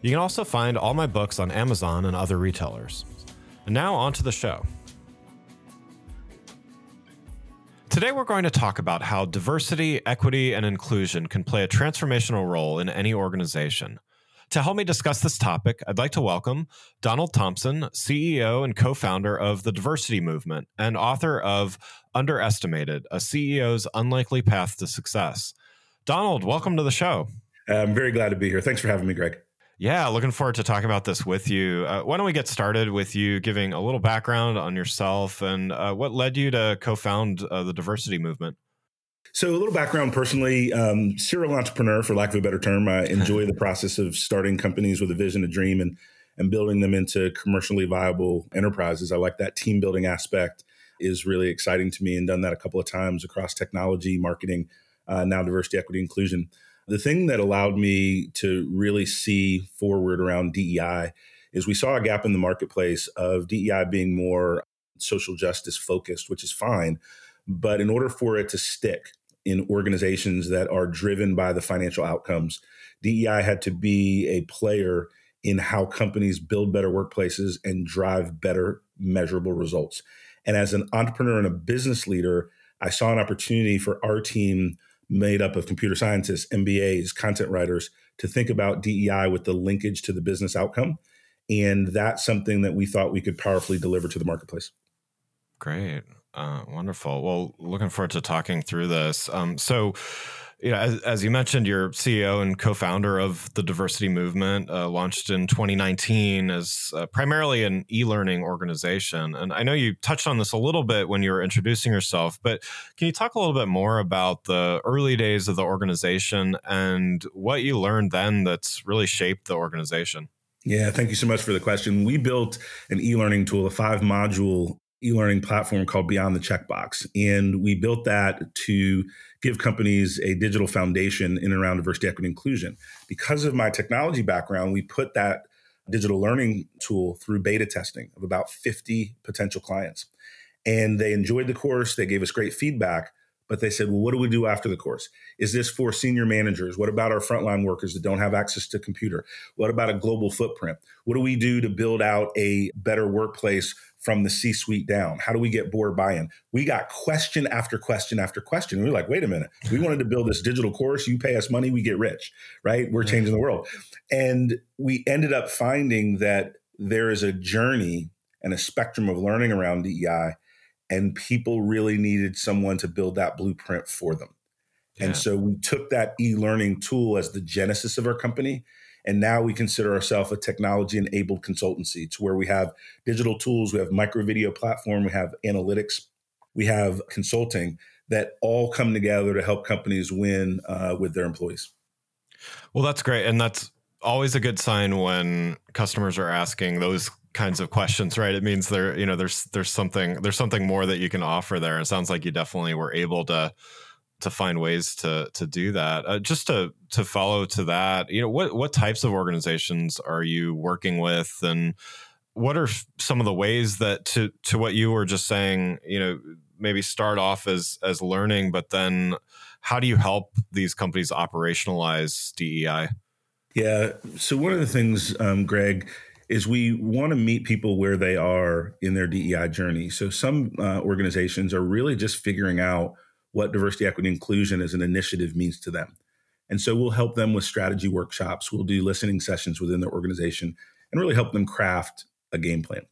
You can also find all my books on Amazon and other retailers. And now on to the show. Today, we're going to talk about how diversity, equity, and inclusion can play a transformational role in any organization. To help me discuss this topic, I'd like to welcome Donald Thompson, CEO and co founder of the Diversity Movement and author of Underestimated A CEO's Unlikely Path to Success. Donald, welcome to the show. I'm very glad to be here. Thanks for having me, Greg. Yeah, looking forward to talking about this with you. Uh, why don't we get started with you giving a little background on yourself and uh, what led you to co found uh, the diversity movement? So, a little background personally, um, serial entrepreneur, for lack of a better term. I enjoy the process of starting companies with a vision, a dream, and, and building them into commercially viable enterprises. I like that team building aspect is really exciting to me and done that a couple of times across technology, marketing, uh, now diversity, equity, inclusion. The thing that allowed me to really see forward around DEI is we saw a gap in the marketplace of DEI being more social justice focused, which is fine. But in order for it to stick in organizations that are driven by the financial outcomes, DEI had to be a player in how companies build better workplaces and drive better measurable results. And as an entrepreneur and a business leader, I saw an opportunity for our team made up of computer scientists, MBAs, content writers to think about DEI with the linkage to the business outcome. And that's something that we thought we could powerfully deliver to the marketplace. Great. Uh, wonderful. Well, looking forward to talking through this. Um, so, you know, as, as, you mentioned, you're CEO and co-founder of the diversity movement, uh, launched in 2019 as uh, primarily an e-learning organization. And I know you touched on this a little bit when you were introducing yourself, but can you talk a little bit more about the early days of the organization and what you learned then that's really shaped the organization? Yeah, thank you so much for the question. We built an e-learning tool, a five-module e-learning platform called Beyond the Checkbox, and we built that to give companies a digital foundation in and around diversity, equity, inclusion. Because of my technology background, we put that digital learning tool through beta testing of about 50 potential clients. And they enjoyed the course, they gave us great feedback, but they said, well, what do we do after the course? Is this for senior managers? What about our frontline workers that don't have access to computer? What about a global footprint? What do we do to build out a better workplace from the C suite down? How do we get board buy in? We got question after question after question. We are like, wait a minute. We wanted to build this digital course. You pay us money, we get rich, right? We're changing the world. And we ended up finding that there is a journey and a spectrum of learning around DEI, and people really needed someone to build that blueprint for them. Yeah. And so we took that e learning tool as the genesis of our company and now we consider ourselves a technology enabled consultancy to where we have digital tools, we have micro video platform, we have analytics, we have consulting that all come together to help companies win uh, with their employees. Well, that's great. And that's always a good sign when customers are asking those kinds of questions, right? It means there, you know, there's there's something there's something more that you can offer there. It sounds like you definitely were able to to find ways to to do that. Uh, just to to follow to that, you know, what what types of organizations are you working with, and what are some of the ways that to to what you were just saying, you know, maybe start off as as learning, but then how do you help these companies operationalize DEI? Yeah. So one of the things, um, Greg, is we want to meet people where they are in their DEI journey. So some uh, organizations are really just figuring out what diversity, equity, inclusion as an initiative means to them. And so we'll help them with strategy workshops. We'll do listening sessions within their organization and really help them craft a game plan.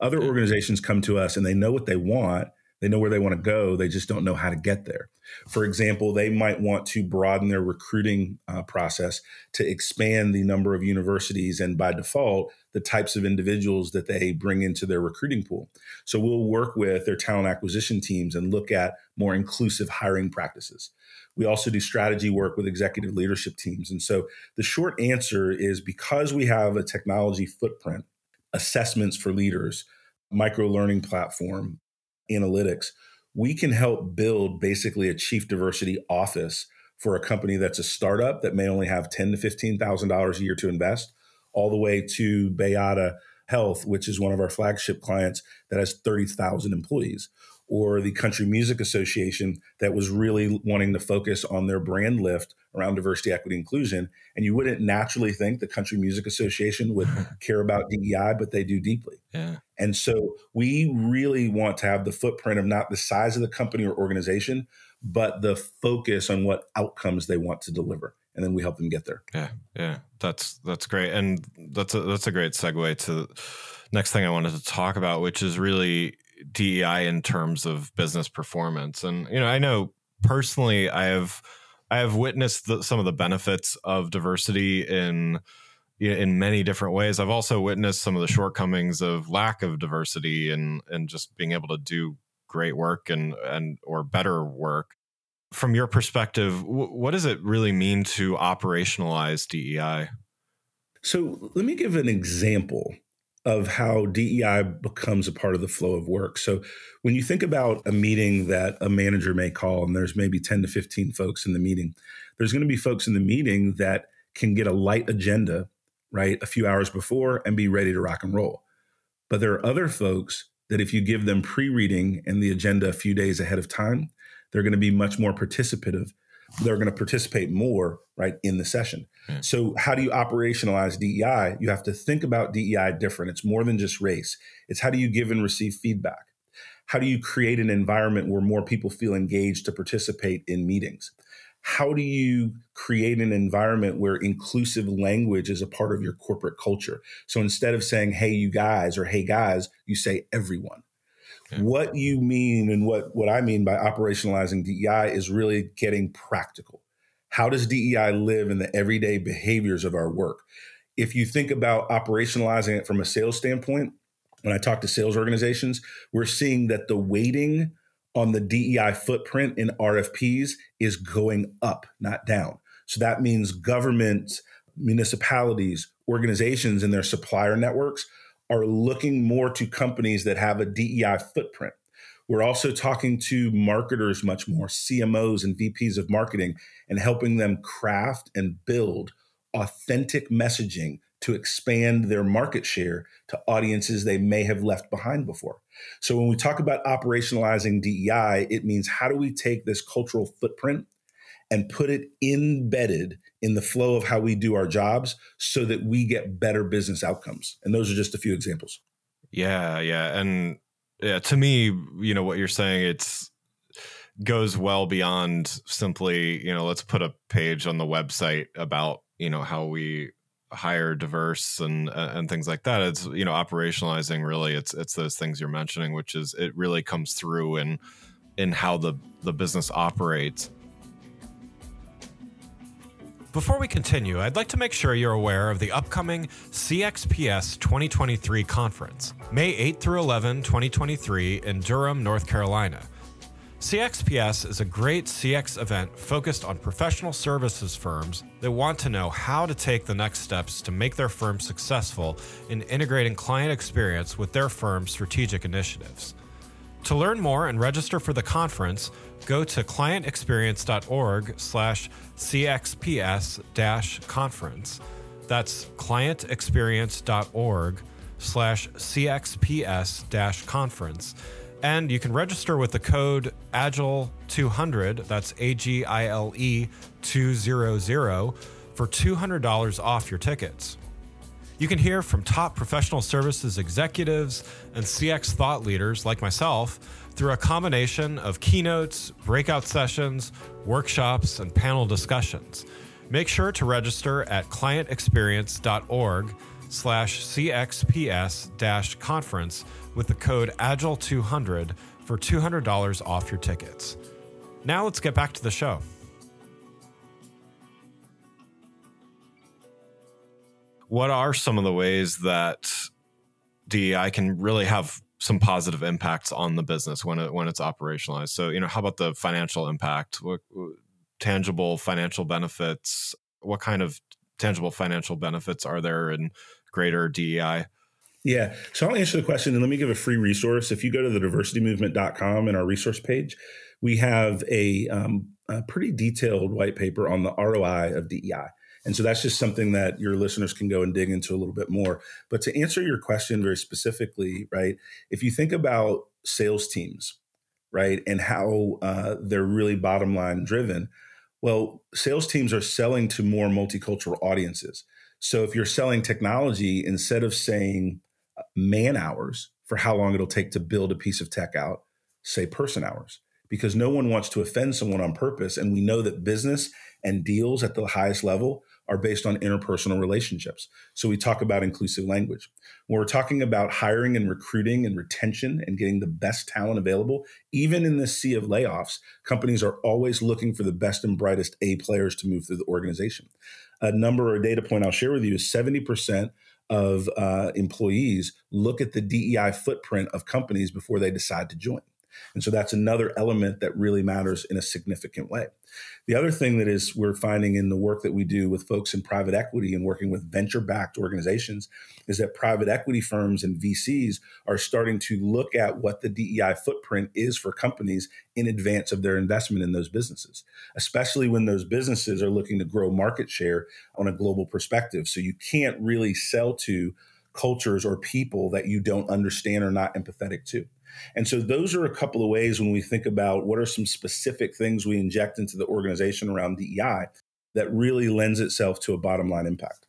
Other mm. organizations come to us and they know what they want, they know where they want to go, they just don't know how to get there. For example, they might want to broaden their recruiting uh, process to expand the number of universities and by default, the types of individuals that they bring into their recruiting pool. So we'll work with their talent acquisition teams and look at more inclusive hiring practices. We also do strategy work with executive leadership teams. And so the short answer is because we have a technology footprint, assessments for leaders, micro learning platform, analytics, we can help build basically a chief diversity office for a company that's a startup that may only have ten to fifteen thousand dollars a year to invest, all the way to Bayada Health, which is one of our flagship clients that has thirty thousand employees, or the Country Music Association that was really wanting to focus on their brand lift around diversity, equity, inclusion. And you wouldn't naturally think the Country Music Association would care about DEI, but they do deeply. Yeah. And so we really want to have the footprint of not the size of the company or organization, but the focus on what outcomes they want to deliver. And then we help them get there. Yeah. Yeah. That's that's great. And that's a that's a great segue to next thing I wanted to talk about, which is really DEI in terms of business performance. And you know, I know personally, I have I have witnessed the, some of the benefits of diversity in in many different ways. I've also witnessed some of the shortcomings of lack of diversity and and just being able to do great work and and or better work. From your perspective, w- what does it really mean to operationalize DEI? So let me give an example of how DEI becomes a part of the flow of work. So when you think about a meeting that a manager may call and there's maybe 10 to 15 folks in the meeting, there's going to be folks in the meeting that can get a light agenda, right, a few hours before and be ready to rock and roll. But there are other folks that if you give them pre-reading and the agenda a few days ahead of time, they're going to be much more participative they're going to participate more right in the session. So how do you operationalize DEI? You have to think about DEI different. It's more than just race. It's how do you give and receive feedback? How do you create an environment where more people feel engaged to participate in meetings? How do you create an environment where inclusive language is a part of your corporate culture? So instead of saying, hey, you guys, or hey, guys, you say everyone. What you mean and what, what I mean by operationalizing DEI is really getting practical. How does DEI live in the everyday behaviors of our work? If you think about operationalizing it from a sales standpoint, when I talk to sales organizations, we're seeing that the weighting on the DEI footprint in RFPs is going up, not down. So that means governments, municipalities, organizations, and their supplier networks are looking more to companies that have a DEI footprint. We're also talking to marketers much more, CMOs and VPs of marketing, and helping them craft and build authentic messaging to expand their market share to audiences they may have left behind before. So, when we talk about operationalizing DEI, it means how do we take this cultural footprint and put it embedded in the flow of how we do our jobs so that we get better business outcomes. And those are just a few examples. Yeah, yeah. And yeah, to me, you know, what you're saying, it's goes well beyond simply, you know, let's put a page on the website about, you know, how we hire diverse and uh, and things like that. It's, you know, operationalizing really it's it's those things you're mentioning, which is it really comes through in in how the the business operates before we continue, I'd like to make sure you're aware of the upcoming CXPS 2023 conference, May 8 through 11, 2023, in Durham, North Carolina. CXPS is a great CX event focused on professional services firms that want to know how to take the next steps to make their firm successful in integrating client experience with their firm's strategic initiatives. To learn more and register for the conference, go to clientexperience.org slash cxps conference. That's clientexperience.org slash cxps conference. And you can register with the code AGILE200, that's A G I L E 200, for $200 off your tickets. You can hear from top professional services executives and CX thought leaders like myself through a combination of keynotes, breakout sessions, workshops, and panel discussions. Make sure to register at clientexperience.org slash CXPS dash conference with the code Agile200 for $200 off your tickets. Now let's get back to the show. What are some of the ways that DEI can really have some positive impacts on the business when it when it's operationalized? So, you know, how about the financial impact? What, tangible financial benefits? What kind of tangible financial benefits are there in greater DEI? Yeah. So I'll answer the question and let me give a free resource. If you go to the diversitymovement.com and our resource page, we have a, um, a pretty detailed white paper on the ROI of DEI. And so that's just something that your listeners can go and dig into a little bit more. But to answer your question very specifically, right, if you think about sales teams, right, and how uh, they're really bottom line driven, well, sales teams are selling to more multicultural audiences. So if you're selling technology, instead of saying uh, man hours for how long it'll take to build a piece of tech out, say person hours because no one wants to offend someone on purpose. And we know that business and deals at the highest level are based on interpersonal relationships. So we talk about inclusive language. When we're talking about hiring and recruiting and retention and getting the best talent available, even in this sea of layoffs, companies are always looking for the best and brightest A players to move through the organization. A number or a data point I'll share with you is 70% of uh, employees look at the DEI footprint of companies before they decide to join. And so that's another element that really matters in a significant way. The other thing that is we're finding in the work that we do with folks in private equity and working with venture backed organizations is that private equity firms and VCs are starting to look at what the DEI footprint is for companies in advance of their investment in those businesses, especially when those businesses are looking to grow market share on a global perspective. So you can't really sell to cultures or people that you don't understand or not empathetic to. And so those are a couple of ways when we think about what are some specific things we inject into the organization around DEI that really lends itself to a bottom line impact.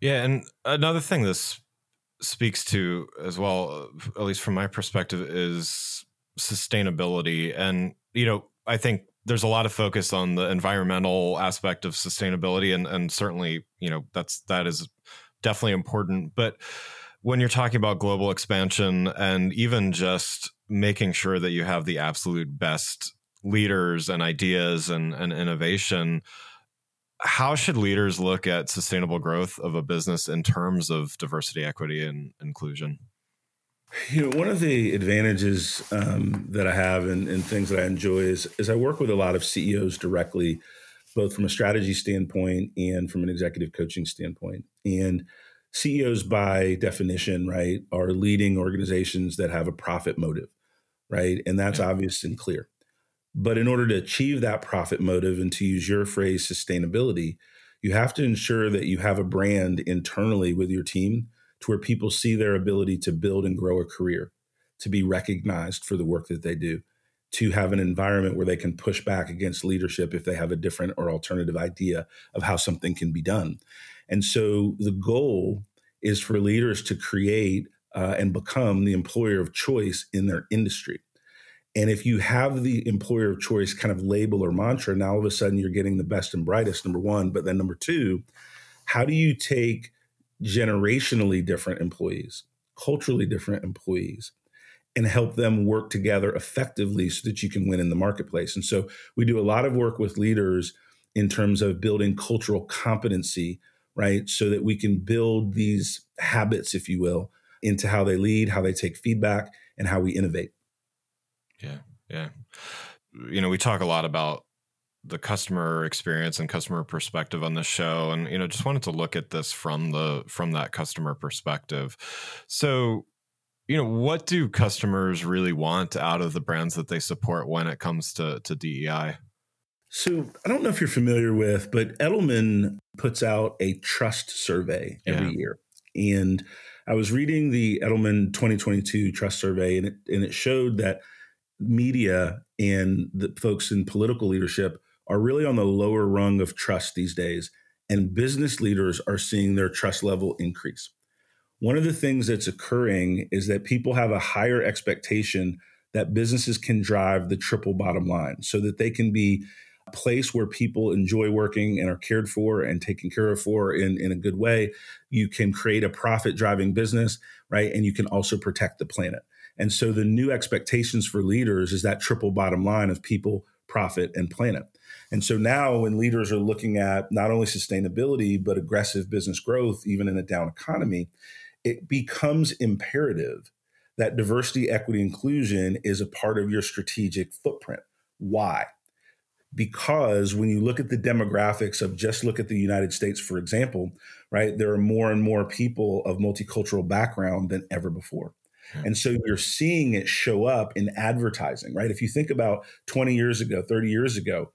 Yeah, and another thing this speaks to as well, at least from my perspective, is sustainability. And you know, I think there's a lot of focus on the environmental aspect of sustainability, and and certainly, you know, that's that is definitely important, but when you're talking about global expansion and even just making sure that you have the absolute best leaders and ideas and, and innovation, how should leaders look at sustainable growth of a business in terms of diversity, equity, and inclusion? You know, one of the advantages um, that I have and, and, things that I enjoy is, is I work with a lot of CEOs directly, both from a strategy standpoint and from an executive coaching standpoint. And CEOs, by definition, right, are leading organizations that have a profit motive, right? And that's yeah. obvious and clear. But in order to achieve that profit motive and to use your phrase, sustainability, you have to ensure that you have a brand internally with your team to where people see their ability to build and grow a career, to be recognized for the work that they do, to have an environment where they can push back against leadership if they have a different or alternative idea of how something can be done. And so the goal is for leaders to create uh, and become the employer of choice in their industry. And if you have the employer of choice kind of label or mantra, now all of a sudden you're getting the best and brightest, number one. But then number two, how do you take generationally different employees, culturally different employees, and help them work together effectively so that you can win in the marketplace? And so we do a lot of work with leaders in terms of building cultural competency right? So that we can build these habits, if you will, into how they lead, how they take feedback, and how we innovate. Yeah. Yeah. You know, we talk a lot about the customer experience and customer perspective on the show and you know just wanted to look at this from the from that customer perspective so you know what do customers really want out of the brands that they support when it comes to to DEI so I don't know if you're familiar with, but Edelman puts out a trust survey every yeah. year. And I was reading the Edelman 2022 trust survey, and it, and it showed that media and the folks in political leadership are really on the lower rung of trust these days. And business leaders are seeing their trust level increase. One of the things that's occurring is that people have a higher expectation that businesses can drive the triple bottom line so that they can be place where people enjoy working and are cared for and taken care of for in, in a good way. You can create a profit driving business, right? And you can also protect the planet. And so the new expectations for leaders is that triple bottom line of people, profit, and planet. And so now when leaders are looking at not only sustainability, but aggressive business growth, even in a down economy, it becomes imperative that diversity, equity, inclusion is a part of your strategic footprint. Why? Because when you look at the demographics of just look at the United States, for example, right, there are more and more people of multicultural background than ever before. Hmm. And so you're seeing it show up in advertising, right? If you think about 20 years ago, 30 years ago,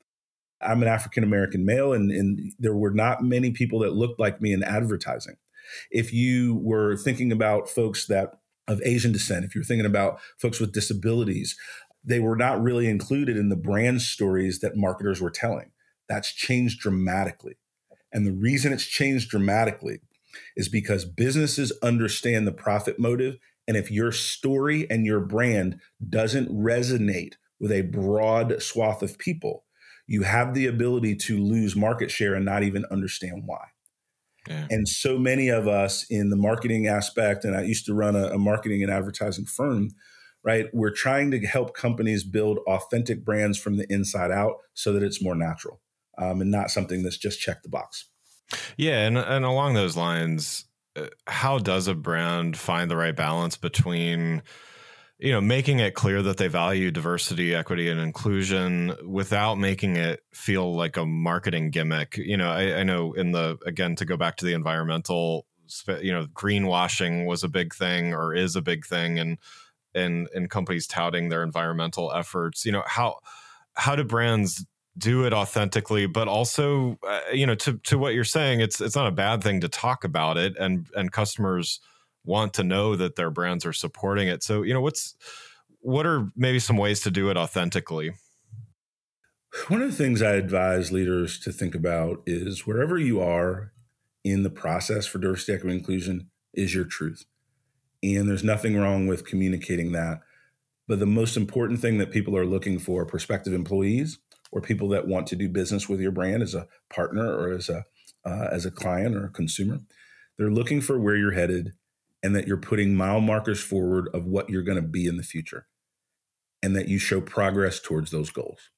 I'm an African American male, and, and there were not many people that looked like me in advertising. If you were thinking about folks that of Asian descent, if you're thinking about folks with disabilities, they were not really included in the brand stories that marketers were telling. That's changed dramatically. And the reason it's changed dramatically is because businesses understand the profit motive. And if your story and your brand doesn't resonate with a broad swath of people, you have the ability to lose market share and not even understand why. Yeah. And so many of us in the marketing aspect, and I used to run a, a, marketing and advertising firm, right? We're trying to help companies build authentic brands from the inside out so that it's more natural um, and not something that's just check the box. Yeah. And, and along those lines, uh, how does a brand find the right balance between you know making it clear that they value diversity equity and inclusion without making it feel like a marketing gimmick you know I, I, know in the again to go back to the environmental you know greenwashing was a big thing or is a big thing and and and companies touting their environmental efforts you know how how do brands do it authentically but also uh, you know to to what you're saying it's it's not a bad thing to talk about it and and customers want to know that their brands are supporting it. So, you know, what's what are maybe some ways to do it authentically? One of the things I advise leaders to think about is wherever you are in the process for diversity, equity, inclusion is your truth. And there's nothing wrong with communicating that. But the most important thing that people are looking for, prospective employees or people that want to do business with your brand as a partner or as a uh, as a client or a consumer, they're looking for where you're headed and that you're putting mile markers forward of what you're going to be in the future and that you show progress towards those goals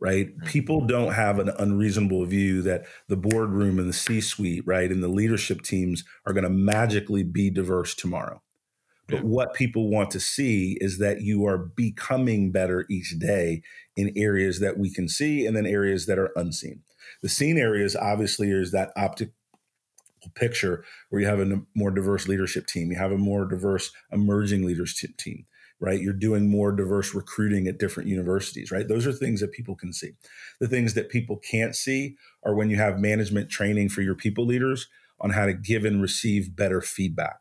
right mm-hmm. people don't have an unreasonable view that the boardroom and the c suite right and the leadership teams are going to magically be diverse tomorrow but yeah. what people want to see is that you are becoming better each day in areas that we can see and then areas that are unseen the seen areas obviously is that optic picture where you have a more diverse leadership team, you have a more diverse emerging leadership team, right? You're doing more diverse recruiting at different universities, right? Those are things that people can see. The things that people can't see are when you have management training for your people leaders on how to give and receive better feedback,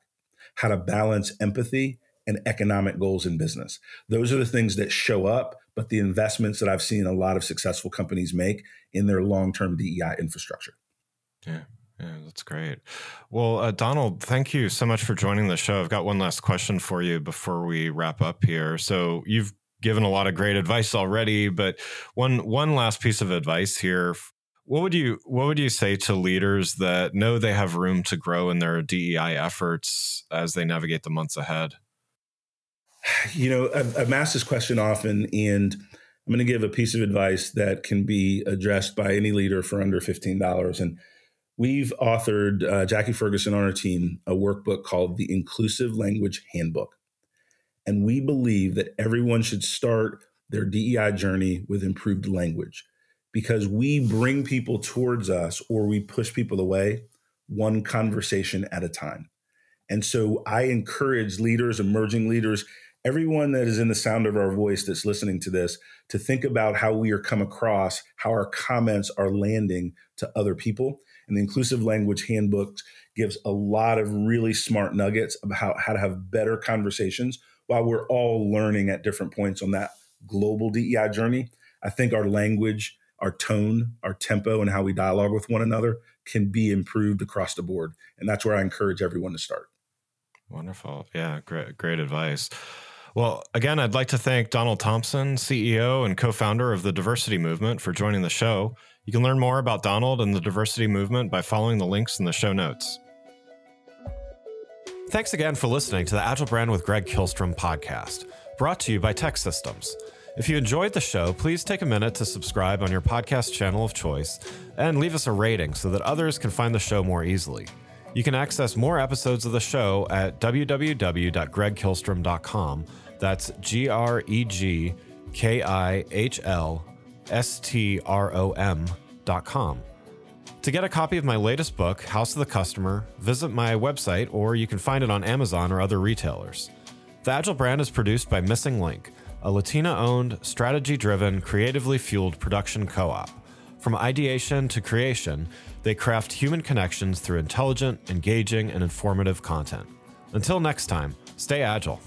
how to balance empathy and economic goals in business. Those are the things that show up, but the investments that I've seen a lot of successful companies make in their long term DEI infrastructure. Yeah. Yeah, that's great. Well, uh, Donald, thank you so much for joining the show. I've got one last question for you before we wrap up here. So you've given a lot of great advice already, but one one last piece of advice here. What would you what would you say to leaders that know they have room to grow in their DEI efforts as they navigate the months ahead? You know, I've, I've asked this question often, and I'm going to give a piece of advice that can be addressed by any leader for under fifteen dollars, and We've authored, uh, Jackie Ferguson on our team, a workbook called the Inclusive Language Handbook. And we believe that everyone should start their DEI journey with improved language because we bring people towards us or we push people away one conversation at a time. And so I encourage leaders, emerging leaders, everyone that is in the sound of our voice that's listening to this to think about how we are come across, how our comments are landing to other people and the Inclusive Language Handbook gives a lot of really smart nuggets about how, to have better conversations while we're all learning at different points on that global DEI journey. I think our language, our tone, our tempo, and how we dialogue with one another can be improved across the board. And that's where I encourage everyone to start. Wonderful. Yeah, great, great advice. Well, again, I'd like to thank Donald Thompson, CEO and co founder of the Diversity Movement, for joining the show. You can learn more about Donald and the Diversity Movement by following the links in the show notes. Thanks again for listening to the Agile Brand with Greg Kihlstrom podcast, brought to you by TEKsystems. If you enjoyed the show, please take a minute to subscribe on your podcast channel of choice and leave us a rating so that others can find the show more easily. You can access more episodes of the show at www.gregkihlstrom.com. That's G R E G K I H L S T R O M.com. To get a copy of my latest book, House of the Customer, visit my website or you can find it on Amazon or other retailers. The Agile brand is produced by Missing Link, a Latina owned, strategy driven, creatively fueled production co op. From ideation to creation, they craft human connections through intelligent, engaging, and informative content. Until next time, stay agile.